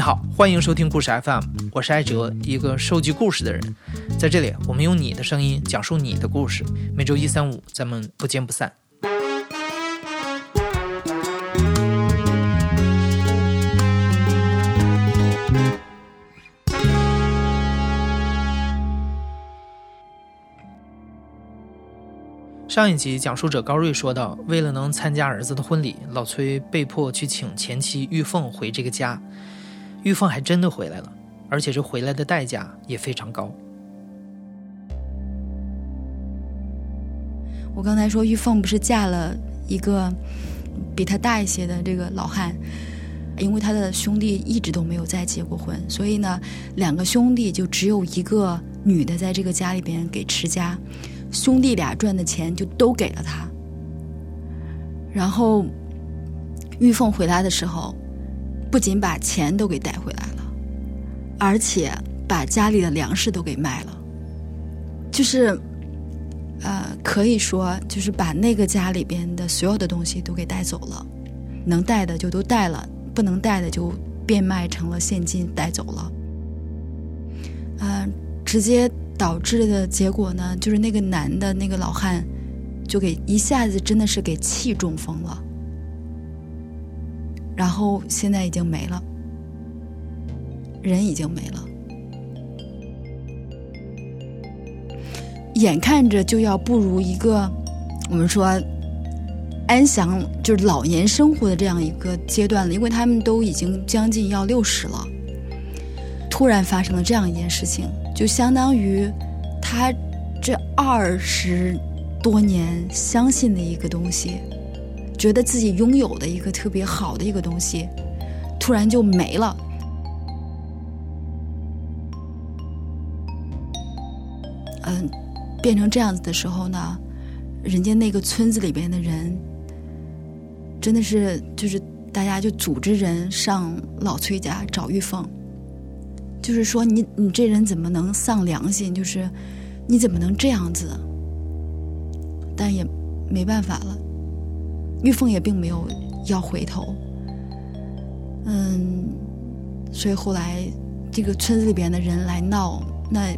你好，欢迎收听故事 FM，我是艾哲，一个收集故事的人。在这里，我们用你的声音讲述你的故事。每周一、三、五，咱们不见不散。上一集讲述者高瑞说到，为了能参加儿子的婚礼，老崔被迫去请前妻玉凤回这个家。玉凤还真的回来了，而且这回来的代价也非常高。我刚才说玉凤不是嫁了一个比她大一些的这个老汉，因为他的兄弟一直都没有再结过婚，所以呢，两个兄弟就只有一个女的在这个家里边给持家。兄弟俩赚的钱就都给了他，然后玉凤回来的时候，不仅把钱都给带回来了，而且把家里的粮食都给卖了，就是，呃，可以说就是把那个家里边的所有的东西都给带走了，能带的就都带了，不能带的就变卖成了现金带走了，嗯，直接。导致的结果呢，就是那个男的那个老汉，就给一下子真的是给气中风了，然后现在已经没了，人已经没了，眼看着就要步入一个我们说安详就是老年生活的这样一个阶段了，因为他们都已经将近要六十了，突然发生了这样一件事情。就相当于他这二十多年相信的一个东西，觉得自己拥有的一个特别好的一个东西，突然就没了。嗯，变成这样子的时候呢，人家那个村子里边的人，真的是就是大家就组织人上老崔家找玉凤。就是说，你你这人怎么能丧良心？就是你怎么能这样子？但也没办法了，玉凤也并没有要回头。嗯，所以后来这个村子里边的人来闹，那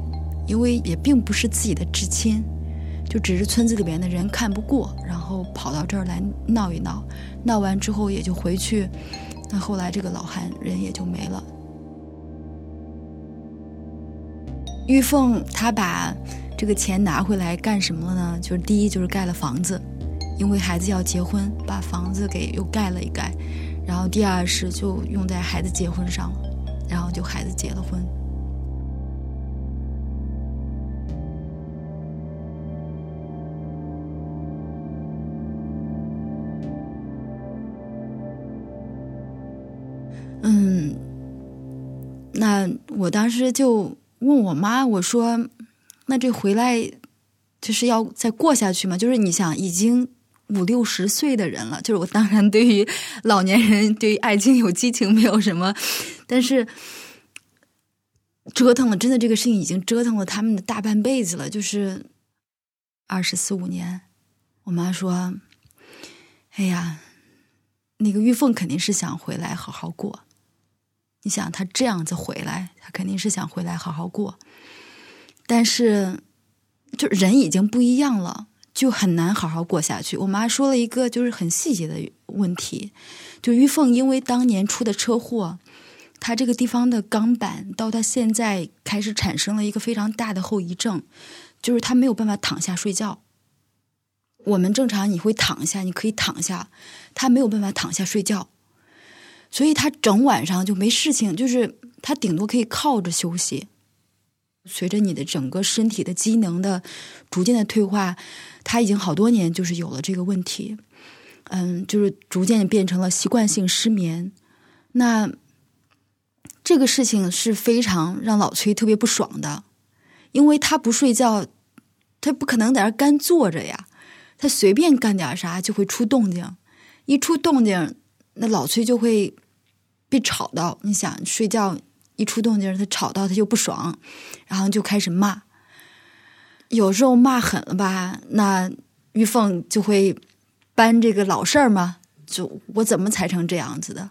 因为也并不是自己的至亲，就只是村子里边的人看不过，然后跑到这儿来闹一闹。闹完之后也就回去，那后来这个老汉人也就没了。玉凤她把这个钱拿回来干什么了呢？就是第一就是盖了房子，因为孩子要结婚，把房子给又盖了一盖。然后第二是就用在孩子结婚上了，然后就孩子结了婚。嗯，那我当时就。问我妈，我说：“那这回来就是要再过下去吗？就是你想，已经五六十岁的人了，就是我当然对于老年人对于爱情有激情没有什么，但是折腾了，真的这个事情已经折腾了他们的大半辈子了，就是二十四五年。”我妈说：“哎呀，那个玉凤肯定是想回来好好过。”你想他这样子回来，他肯定是想回来好好过，但是就人已经不一样了，就很难好好过下去。我妈说了一个就是很细节的问题，就玉凤因为当年出的车祸，她这个地方的钢板到她现在开始产生了一个非常大的后遗症，就是他没有办法躺下睡觉。我们正常你会躺下，你可以躺下，他没有办法躺下睡觉。所以他整晚上就没事情，就是他顶多可以靠着休息。随着你的整个身体的机能的逐渐的退化，他已经好多年就是有了这个问题，嗯，就是逐渐变成了习惯性失眠。那这个事情是非常让老崔特别不爽的，因为他不睡觉，他不可能在那干坐着呀，他随便干点啥就会出动静，一出动静，那老崔就会。被吵到，你想睡觉一出动静，他吵到他就不爽，然后就开始骂。有时候骂狠了吧，那玉凤就会搬这个老事儿嘛，就我怎么才成这样子的？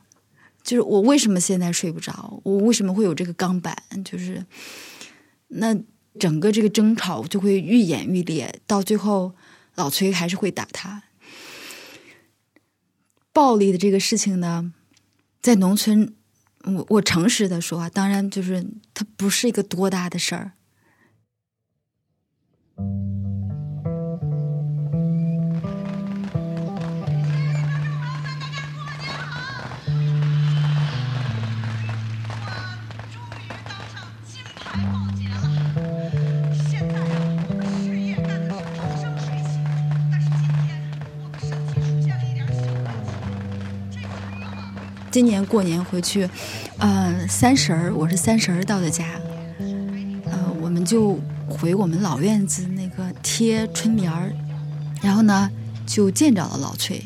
就是我为什么现在睡不着？我为什么会有这个钢板？就是那整个这个争吵就会愈演愈烈，到最后老崔还是会打他。暴力的这个事情呢，在农村，我我诚实的说，当然就是它不是一个多大的事儿。今年过年回去，呃，三十儿我是三十儿到的家，呃，我们就回我们老院子那个贴春联儿，然后呢就见着了老崔，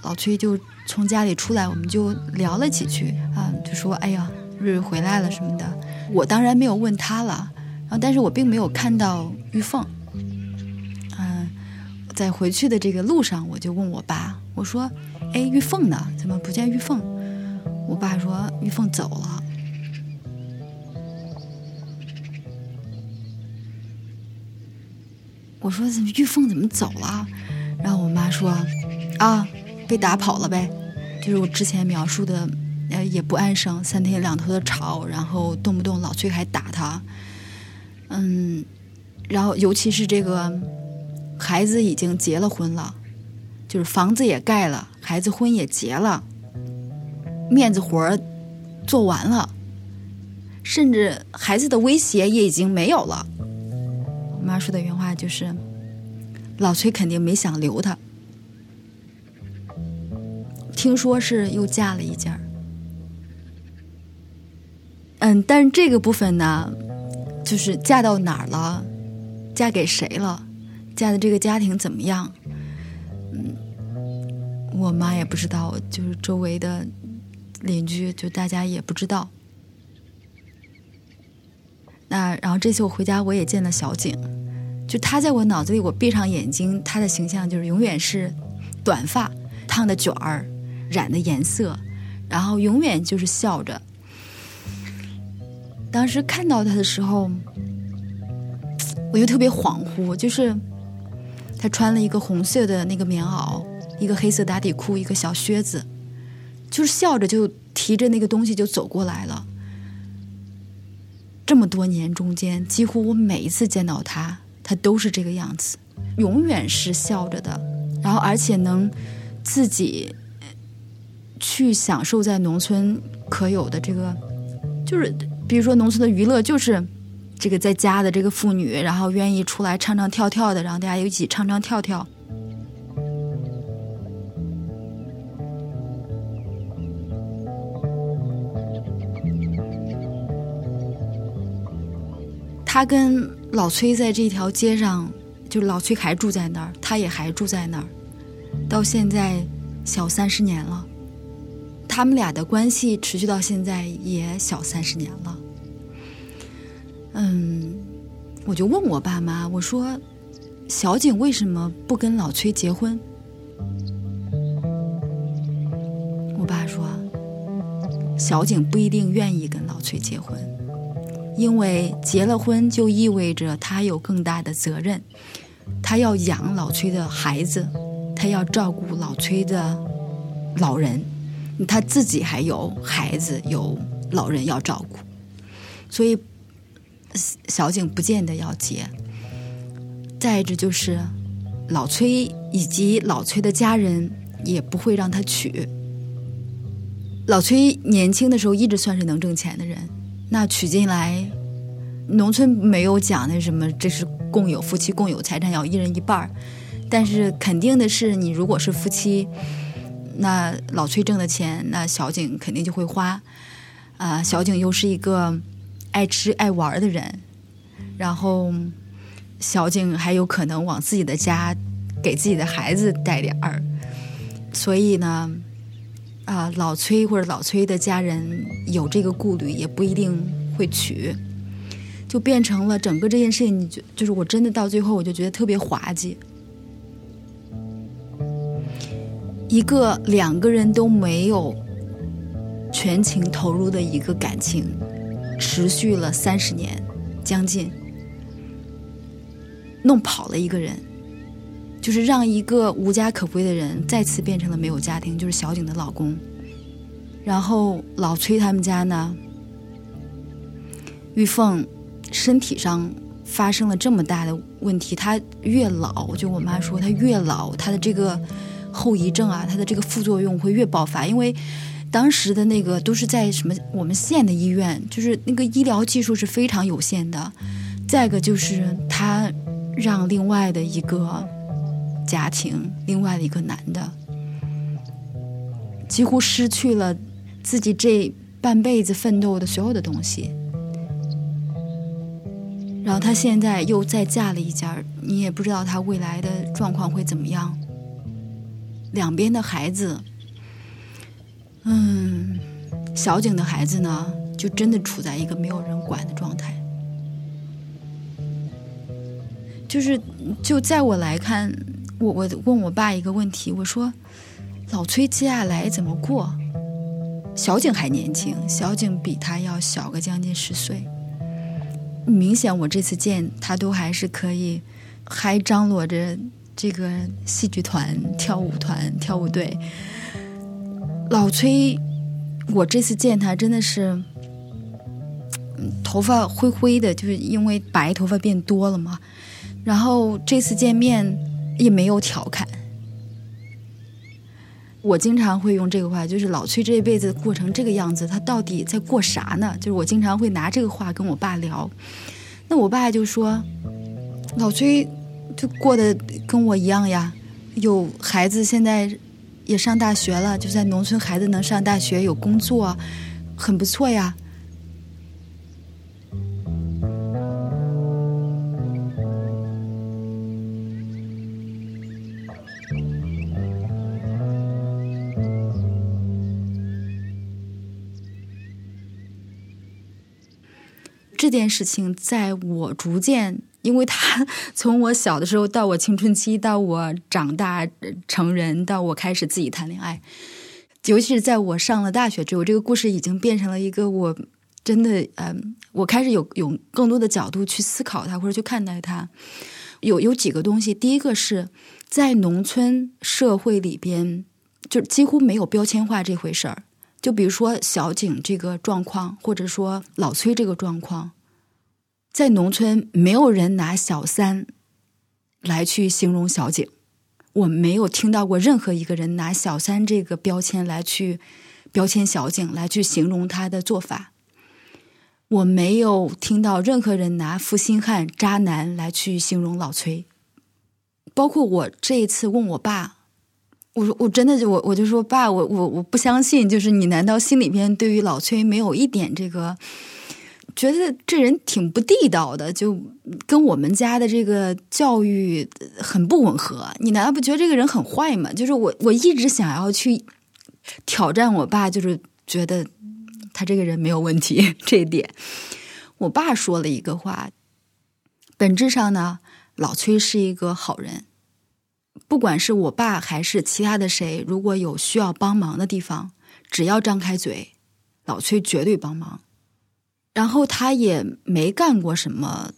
老崔就从家里出来，我们就聊了几句啊，就说哎呀，瑞瑞回来了什么的。我当然没有问他了，然后但是我并没有看到玉凤，嗯，在回去的这个路上，我就问我爸，我说，哎，玉凤呢？怎么不见玉凤？我爸说玉凤走了，我说怎么玉凤怎么走了？然后我妈说啊，被打跑了呗，就是我之前描述的，呃，也不安生，三天两头的吵，然后动不动老崔还打他，嗯，然后尤其是这个孩子已经结了婚了，就是房子也盖了，孩子婚也结了。面子活做完了，甚至孩子的威胁也已经没有了。我妈说的原话就是：“老崔肯定没想留他，听说是又嫁了一家。”嗯，但是这个部分呢，就是嫁到哪儿了，嫁给谁了，嫁的这个家庭怎么样？嗯，我妈也不知道，就是周围的。邻居就大家也不知道。那然后这次我回家，我也见了小景，就他在我脑子里，我闭上眼睛，他的形象就是永远是短发、烫的卷儿、染的颜色，然后永远就是笑着。当时看到他的时候，我就特别恍惚，就是他穿了一个红色的那个棉袄，一个黑色打底裤，一个小靴子。就是笑着就提着那个东西就走过来了。这么多年中间，几乎我每一次见到他，他都是这个样子，永远是笑着的。然后而且能自己去享受在农村可有的这个，就是比如说农村的娱乐，就是这个在家的这个妇女，然后愿意出来唱唱跳跳的，然后大家一起唱唱跳跳。他跟老崔在这条街上，就老崔还住在那儿，他也还住在那儿，到现在小三十年了。他们俩的关系持续到现在也小三十年了。嗯，我就问我爸妈，我说小景为什么不跟老崔结婚？我爸说，小景不一定愿意跟老崔结婚。因为结了婚就意味着他有更大的责任，他要养老崔的孩子，他要照顾老崔的老人，他自己还有孩子有老人要照顾，所以小景不见得要结。再者就是老崔以及老崔的家人也不会让他娶。老崔年轻的时候一直算是能挣钱的人。那娶进来，农村没有讲那什么，这是共有夫妻共有财产要一人一半儿，但是肯定的是，你如果是夫妻，那老崔挣的钱，那小景肯定就会花，啊，小景又是一个爱吃爱玩的人，然后小景还有可能往自己的家给自己的孩子带点儿，所以呢。啊，老崔或者老崔的家人有这个顾虑，也不一定会娶，就变成了整个这件事情，你就就是我真的到最后，我就觉得特别滑稽。一个两个人都没有全情投入的一个感情，持续了三十年，将近，弄跑了一个人，就是让一个无家可归的人再次变成了没有家庭，就是小景的老公。然后老崔他们家呢，玉凤身体上发生了这么大的问题，她越老，就我妈说她越老，她的这个后遗症啊，她的这个副作用会越爆发，因为当时的那个都是在什么我们县的医院，就是那个医疗技术是非常有限的。再一个就是她让另外的一个家庭，另外的一个男的，几乎失去了。自己这半辈子奋斗的所有的东西，然后她现在又再嫁了一家，你也不知道她未来的状况会怎么样。两边的孩子，嗯，小景的孩子呢，就真的处在一个没有人管的状态。就是，就在我来看，我我问我爸一个问题，我说：“老崔接下来怎么过？”小景还年轻，小景比他要小个将近十岁。明显我这次见他都还是可以，还张罗着这个戏剧团、跳舞团、跳舞队。老崔，我这次见他真的是，头发灰灰的，就是因为白头发变多了嘛。然后这次见面也没有调侃。我经常会用这个话，就是老崔这一辈子过成这个样子，他到底在过啥呢？就是我经常会拿这个话跟我爸聊，那我爸就说，老崔就过得跟我一样呀，有孩子现在也上大学了，就在农村，孩子能上大学有工作，很不错呀。这件事情在我逐渐，因为他 从我小的时候到我青春期，到我长大成人，到我开始自己谈恋爱，尤其是在我上了大学之后，这个故事已经变成了一个我真的，嗯，我开始有有更多的角度去思考它或者去看待它。有有几个东西，第一个是在农村社会里边，就几乎没有标签化这回事儿。就比如说小景这个状况，或者说老崔这个状况，在农村没有人拿小三来去形容小景，我没有听到过任何一个人拿小三这个标签来去标签小景，来去形容他的做法。我没有听到任何人拿负心汉、渣男来去形容老崔，包括我这一次问我爸。我说，我真的就我我就说爸，我我我不相信，就是你难道心里面对于老崔没有一点这个，觉得这人挺不地道的，就跟我们家的这个教育很不吻合？你难道不觉得这个人很坏吗？就是我我一直想要去挑战我爸，就是觉得他这个人没有问题 这一点。我爸说了一个话，本质上呢，老崔是一个好人。不管是我爸还是其他的谁，如果有需要帮忙的地方，只要张开嘴，老崔绝对帮忙。然后他也没干过什么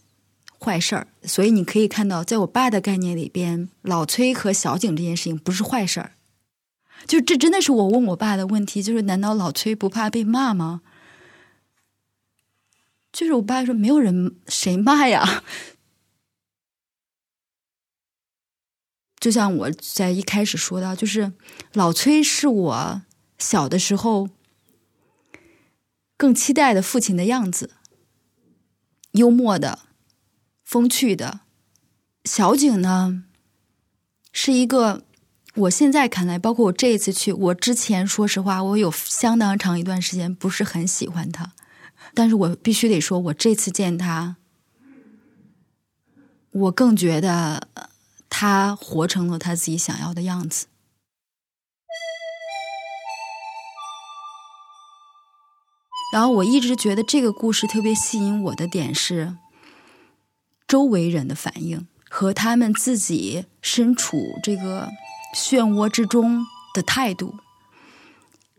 坏事儿，所以你可以看到，在我爸的概念里边，老崔和小景这件事情不是坏事儿。就这真的是我问我爸的问题，就是难道老崔不怕被骂吗？就是我爸说没有人谁骂呀。就像我在一开始说到，就是老崔是我小的时候更期待的父亲的样子，幽默的、风趣的。小景呢，是一个我现在看来，包括我这一次去，我之前说实话，我有相当长一段时间不是很喜欢他，但是我必须得说，我这次见他，我更觉得。他活成了他自己想要的样子。然后我一直觉得这个故事特别吸引我的点是，周围人的反应和他们自己身处这个漩涡之中的态度。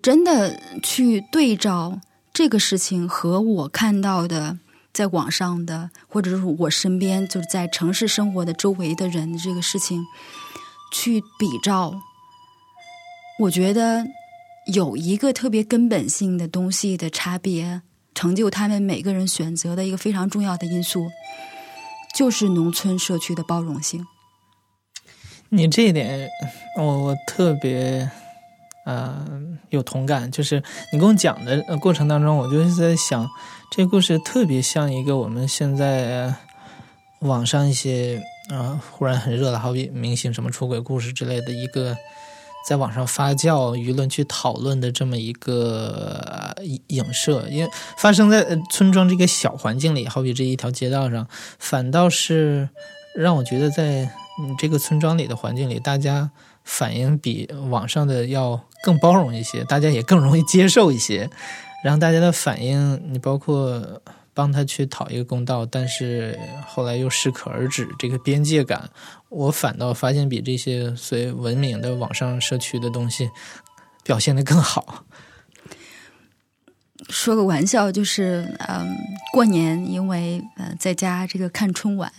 真的去对照这个事情和我看到的在网上的，或者是我身边就是在城市生活的周围的人这个事情去比照，我觉得有一个特别根本性的东西的差别，成就他们每个人选择的一个非常重要的因素，就是农村社区的包容性。你这一点，我我特别，呃，有同感。就是你跟我讲的过程当中，我就是在想，这故事特别像一个我们现在网上一些啊，忽然很热的，好比明星什么出轨故事之类的一个，在网上发酵、舆论去讨论的这么一个影射。因为发生在村庄这个小环境里，好比这一条街道上，反倒是让我觉得在。嗯，这个村庄里的环境里，大家反应比网上的要更包容一些，大家也更容易接受一些。然后大家的反应，你包括帮他去讨一个公道，但是后来又适可而止，这个边界感，我反倒发现比这些所谓文明的网上社区的东西表现的更好。说个玩笑，就是嗯，过年因为呃在家这个看春晚，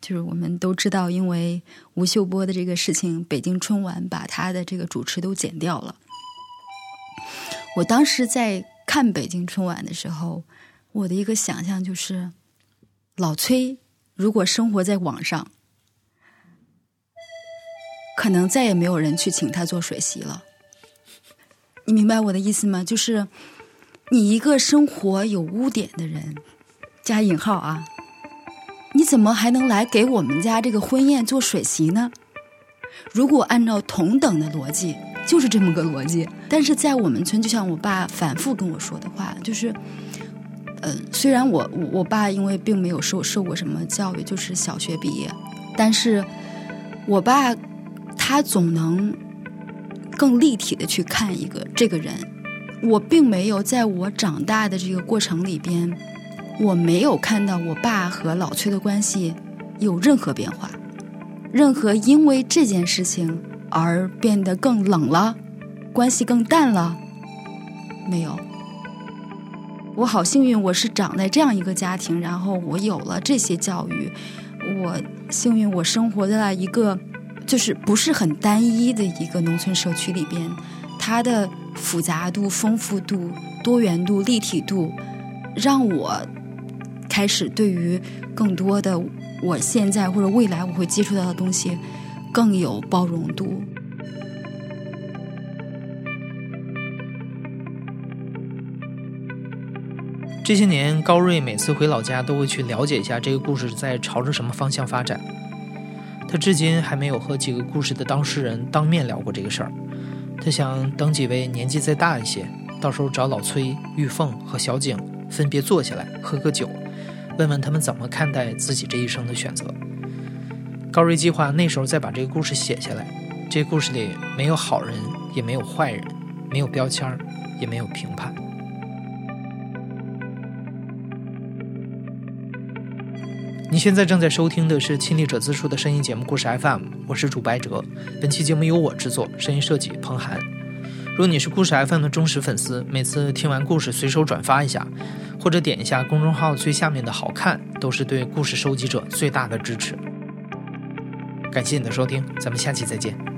就是我们都知道，因为吴秀波的这个事情，北京春晚把他的这个主持都剪掉了。我当时在看北京春晚的时候，我的一个想象就是，老崔如果生活在网上，可能再也没有人去请他做水席了。你明白我的意思吗？就是。你一个生活有污点的人，加引号啊，你怎么还能来给我们家这个婚宴做水席呢？如果按照同等的逻辑，就是这么个逻辑。但是在我们村，就像我爸反复跟我说的话，就是，呃，虽然我我爸因为并没有受受过什么教育，就是小学毕业，但是我爸他总能更立体的去看一个这个人。我并没有在我长大的这个过程里边，我没有看到我爸和老崔的关系有任何变化，任何因为这件事情而变得更冷了，关系更淡了，没有。我好幸运，我是长在这样一个家庭，然后我有了这些教育。我幸运，我生活在一个就是不是很单一的一个农村社区里边，它的。复杂度、丰富度、多元度、立体度，让我开始对于更多的我现在或者未来我会接触到的东西更有包容度。这些年，高瑞每次回老家都会去了解一下这个故事在朝着什么方向发展。他至今还没有和几个故事的当事人当面聊过这个事儿。他想等几位年纪再大一些，到时候找老崔、玉凤和小景分别坐下来喝个酒，问问他们怎么看待自己这一生的选择。高瑞计划那时候再把这个故事写下来。这故事里没有好人，也没有坏人，没有标签也没有评判。你现在正在收听的是亲历者自述的声音节目故事 FM，我是主白哲。本期节目由我制作，声音设计彭涵。如果你是故事 FM 的忠实粉丝，每次听完故事随手转发一下，或者点一下公众号最下面的好看，都是对故事收集者最大的支持。感谢你的收听，咱们下期再见。